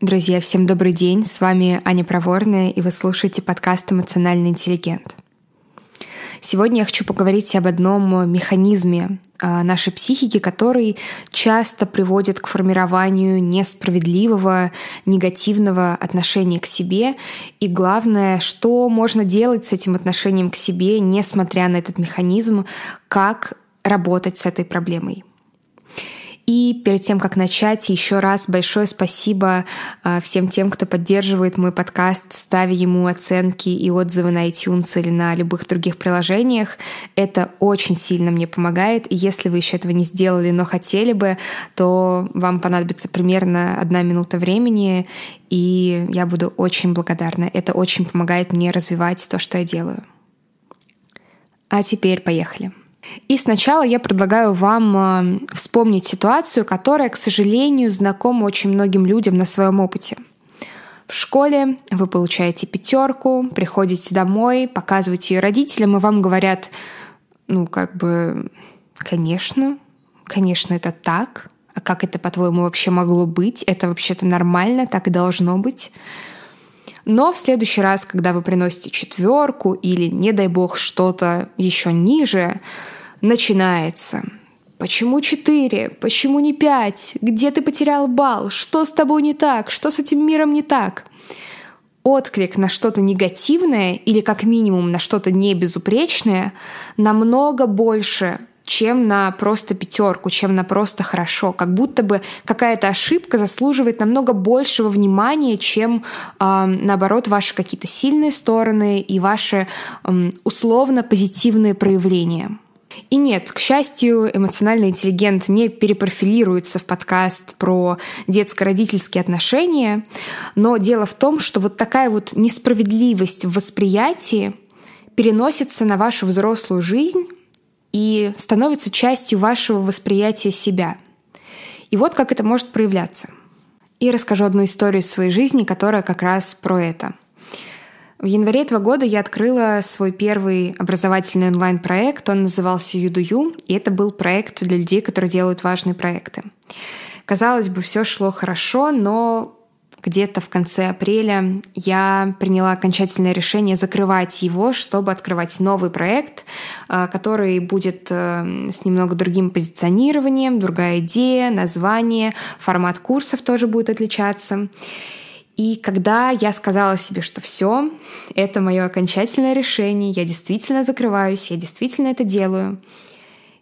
Друзья, всем добрый день. С вами Аня Проворная, и вы слушаете подкаст «Эмоциональный интеллигент». Сегодня я хочу поговорить об одном механизме а, нашей психики, который часто приводит к формированию несправедливого, негативного отношения к себе. И главное, что можно делать с этим отношением к себе, несмотря на этот механизм, как работать с этой проблемой. И перед тем, как начать, еще раз большое спасибо а, всем тем, кто поддерживает мой подкаст, ставя ему оценки и отзывы на iTunes или на любых других приложениях. Это очень сильно мне помогает. И если вы еще этого не сделали, но хотели бы, то вам понадобится примерно одна минута времени, и я буду очень благодарна. Это очень помогает мне развивать то, что я делаю. А теперь поехали. И сначала я предлагаю вам э, вспомнить ситуацию, которая, к сожалению, знакома очень многим людям на своем опыте. В школе вы получаете пятерку, приходите домой, показываете ее родителям, и вам говорят, ну, как бы, конечно, конечно, это так. А как это, по-твоему, вообще могло быть? Это вообще-то нормально, так и должно быть. Но в следующий раз, когда вы приносите четверку или, не дай бог, что-то еще ниже, начинается. Почему четыре? Почему не пять? Где ты потерял бал? Что с тобой не так? Что с этим миром не так? Отклик на что-то негативное или как минимум на что-то небезупречное намного больше чем на просто пятерку, чем на просто хорошо. Как будто бы какая-то ошибка заслуживает намного большего внимания, чем э, наоборот ваши какие-то сильные стороны и ваши э, условно позитивные проявления. И нет, к счастью, эмоциональный интеллигент не перепрофилируется в подкаст про детско-родительские отношения, но дело в том, что вот такая вот несправедливость в восприятии переносится на вашу взрослую жизнь и становится частью вашего восприятия себя. И вот как это может проявляться. И расскажу одну историю из своей жизни, которая как раз про это. В январе этого года я открыла свой первый образовательный онлайн-проект. Он назывался Юдую, и это был проект для людей, которые делают важные проекты. Казалось бы, все шло хорошо, но где-то в конце апреля я приняла окончательное решение закрывать его, чтобы открывать новый проект, э, который будет э, с немного другим позиционированием, другая идея, название, формат курсов тоже будет отличаться. И когда я сказала себе, что все, это мое окончательное решение, я действительно закрываюсь, я действительно это делаю,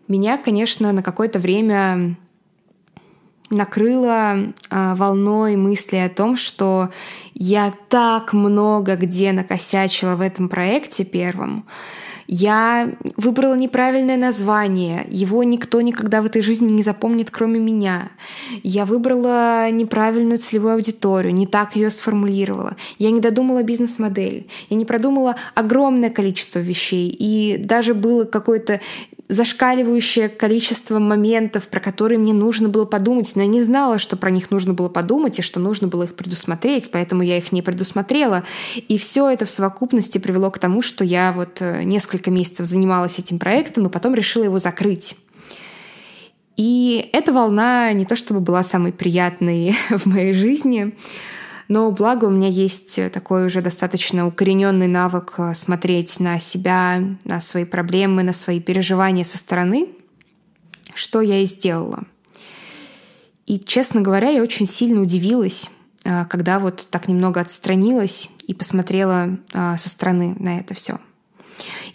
меня, конечно, на какое-то время накрыло э, волной мысли о том, что я так много где накосячила в этом проекте первом. Я выбрала неправильное название, его никто никогда в этой жизни не запомнит, кроме меня. Я выбрала неправильную целевую аудиторию, не так ее сформулировала. Я не додумала бизнес-модель, я не продумала огромное количество вещей, и даже было какое-то зашкаливающее количество моментов, про которые мне нужно было подумать, но я не знала, что про них нужно было подумать и что нужно было их предусмотреть, поэтому я их не предусмотрела. И все это в совокупности привело к тому, что я вот э, несколько месяцев занималась этим проектом и потом решила его закрыть. И эта волна не то чтобы была самой приятной в моей жизни, но благо у меня есть такой уже достаточно укорененный навык э, смотреть на себя, на свои проблемы, на свои переживания со стороны, что я и сделала. И, честно говоря, я очень сильно удивилась, э, когда вот так немного отстранилась и посмотрела э, со стороны на это все.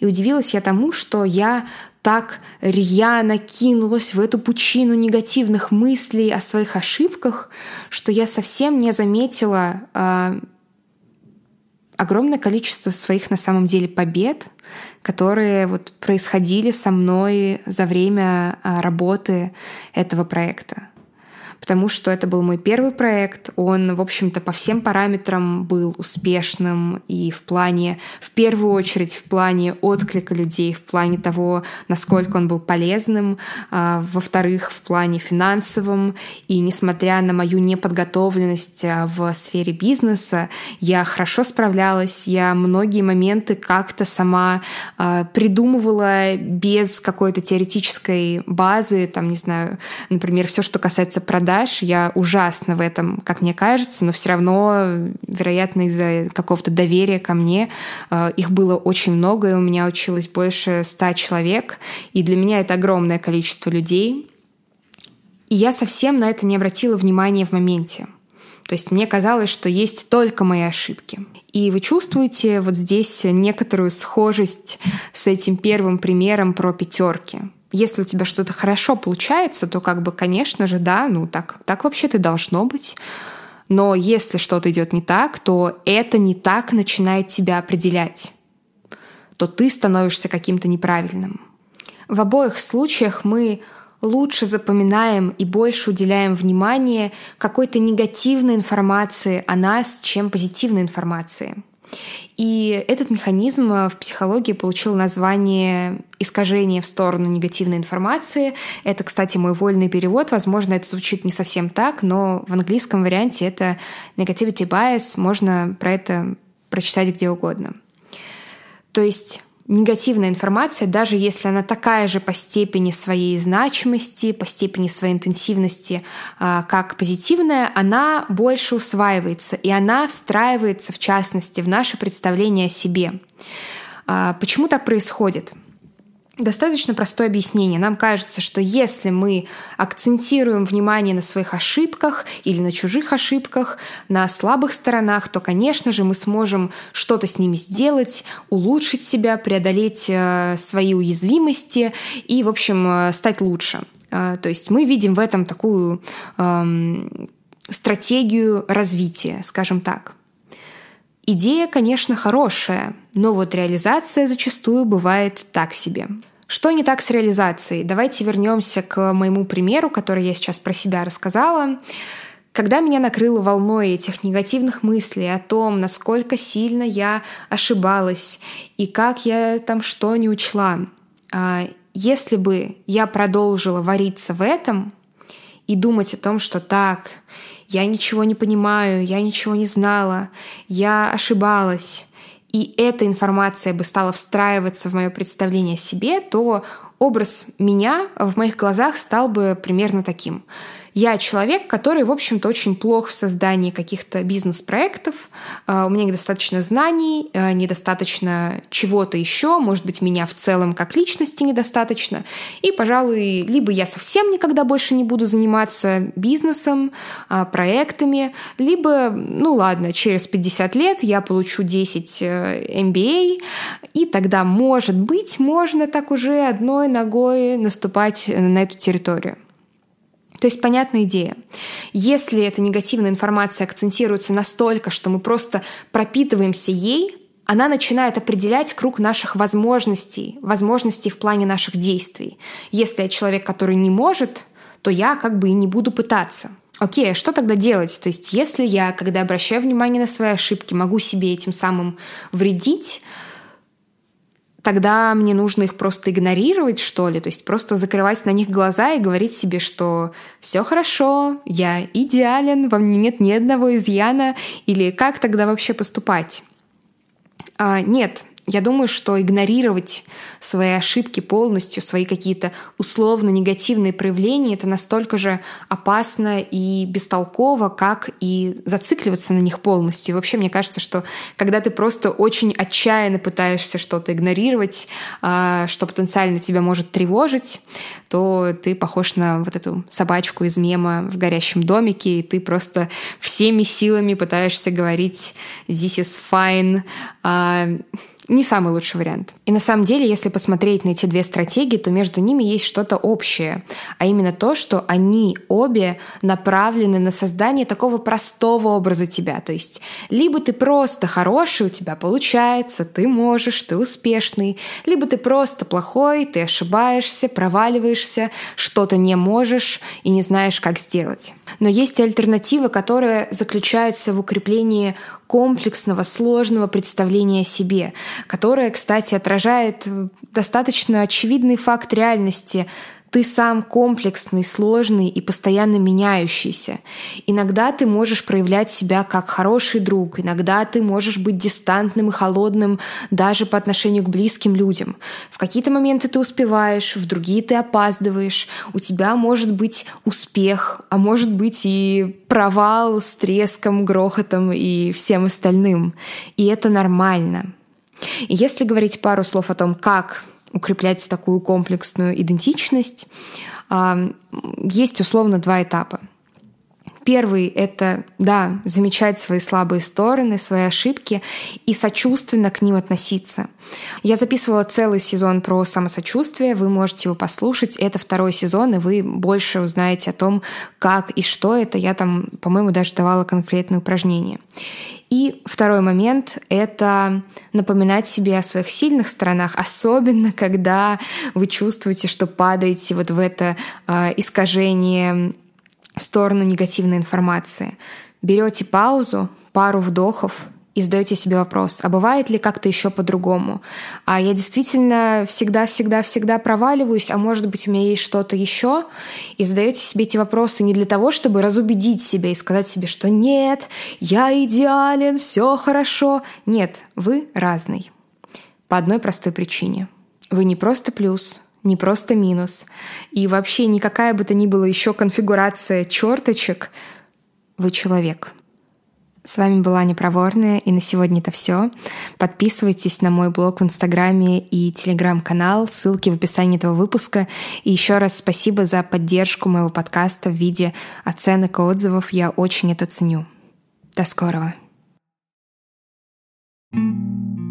И удивилась я тому, что я так рьяно кинулась в эту пучину негативных мыслей о своих ошибках, что я совсем не заметила э, огромное количество своих на самом деле побед, которые вот происходили со мной за время э, работы этого проекта потому что это был мой первый проект. Он, в общем-то, по всем параметрам был успешным и в плане, в первую очередь, в плане отклика людей, в плане того, насколько он был полезным, а, во-вторых, в плане финансовом. И несмотря на мою неподготовленность а, в сфере бизнеса, я хорошо справлялась, я многие моменты как-то сама а, придумывала без какой-то теоретической базы, там, не знаю, например, все, что касается продаж, продаж. Я ужасна в этом, как мне кажется, но все равно, вероятно, из-за какого-то доверия ко мне э, их было очень много, и у меня училось больше ста человек. И для меня это огромное количество людей. И я совсем на это не обратила внимания в моменте. То есть мне казалось, что есть только мои ошибки. И вы чувствуете вот здесь некоторую схожесть с этим первым примером про пятерки. Если у тебя что-то хорошо получается, то как бы, конечно же, да, ну так, так вообще-то должно быть. Но если что-то идет не так, то это не так начинает тебя определять. То ты становишься каким-то неправильным. В обоих случаях мы лучше запоминаем и больше уделяем внимание какой-то негативной информации о нас, чем позитивной информации. И этот механизм в психологии получил название искажение в сторону негативной информации. Это, кстати, мой вольный перевод. Возможно, это звучит не совсем так, но в английском варианте это negativity bias. Можно про это прочитать где угодно. То есть негативная информация, даже если она такая же по степени своей значимости, по степени своей интенсивности, а, как позитивная, она больше усваивается, и она встраивается, в частности, в наше представление о себе. А, почему так происходит? Достаточно простое объяснение. Нам кажется, что если мы акцентируем внимание на своих ошибках или на чужих ошибках, на слабых сторонах, то, конечно же, мы сможем что-то с ними сделать, улучшить себя, преодолеть э, свои уязвимости и, в общем, э, стать лучше. Э, то есть мы видим в этом такую эм, стратегию развития, скажем так. Идея, конечно, хорошая, но вот реализация зачастую бывает так себе. Что не так с реализацией? Давайте вернемся к моему примеру, который я сейчас про себя рассказала. Когда меня накрыло волной этих негативных мыслей о том, насколько сильно я ошибалась и как я там что не учла, а, если бы я продолжила вариться в этом и думать о том, что так, я ничего не понимаю, я ничего не знала, я ошибалась, и эта информация бы стала встраиваться в мое представление о себе, то образ меня в моих глазах стал бы примерно таким. Я человек, который, в общем-то, очень плох в создании каких-то бизнес-проектов. А, у меня недостаточно знаний, а, недостаточно чего-то еще. Может быть, меня в целом как личности недостаточно. И, пожалуй, либо я совсем никогда больше не буду заниматься бизнесом, а, проектами, либо, ну ладно, через 50 лет я получу 10 MBA, и тогда, может быть, можно так уже одной ногой наступать на эту территорию. То есть понятная идея. Если эта негативная информация акцентируется настолько, что мы просто пропитываемся ей, она начинает определять круг наших возможностей, возможностей в плане наших действий. Если я человек, который не может, то я как бы и не буду пытаться. Окей, а что тогда делать? То есть если я, когда обращаю внимание на свои ошибки, могу себе этим самым вредить, тогда мне нужно их просто игнорировать, что ли, то есть просто закрывать на них глаза и говорить себе, что все хорошо, я идеален, во мне нет ни одного изъяна, или как тогда вообще поступать? А, нет, я думаю, что игнорировать свои ошибки полностью, свои какие-то условно негативные проявления, это настолько же опасно и бестолково, как и зацикливаться на них полностью. И вообще, мне кажется, что когда ты просто очень отчаянно пытаешься что-то игнорировать, а, что потенциально тебя может тревожить, то ты похож на вот эту собачку из мема в горящем домике, и ты просто всеми силами пытаешься говорить «this is fine», а, не самый лучший вариант. И на самом деле, если посмотреть на эти две стратегии, то между ними есть что-то общее, а именно то, что они обе направлены на создание такого простого образа тебя. То есть либо ты просто хороший, у тебя получается, ты можешь, ты успешный, либо ты просто плохой, ты ошибаешься, проваливаешься, что-то не можешь и не знаешь, как сделать. Но есть альтернатива, которая заключается в укреплении комплексного, сложного представления о себе, которое, кстати, отражает достаточно очевидный факт реальности Ты сам комплексный, сложный и постоянно меняющийся. Иногда ты можешь проявлять себя как хороший друг, иногда ты можешь быть дистантным и холодным даже по отношению к близким людям. В какие-то моменты ты успеваешь, в другие ты опаздываешь. У тебя может быть успех, а может быть и провал с треском, грохотом и всем остальным. И это нормально. И если говорить пару слов о том, как укреплять такую комплексную идентичность, есть условно два этапа. Первый — это, да, замечать свои слабые стороны, свои ошибки и сочувственно к ним относиться. Я записывала целый сезон про самосочувствие, вы можете его послушать. Это второй сезон, и вы больше узнаете о том, как и что это. Я там, по-моему, даже давала конкретные упражнения. И второй момент — это напоминать себе о своих сильных сторонах, особенно когда вы чувствуете, что падаете вот в это э, искажение в сторону негативной информации. Берете паузу, пару вдохов и задаете себе вопрос, а бывает ли как-то еще по-другому? А я действительно всегда-всегда-всегда проваливаюсь, а может быть у меня есть что-то еще? И задаете себе эти вопросы не для того, чтобы разубедить себя и сказать себе, что нет, я идеален, все хорошо. Нет, вы разный. По одной простой причине. Вы не просто плюс, не просто минус. И вообще никакая бы то ни была еще конфигурация черточек, вы человек. С вами была Непроворная, и на сегодня это все. Подписывайтесь на мой блог в Инстаграме и Телеграм-канал, ссылки в описании этого выпуска. И еще раз спасибо за поддержку моего подкаста в виде оценок и отзывов. Я очень это ценю. До скорого. thank you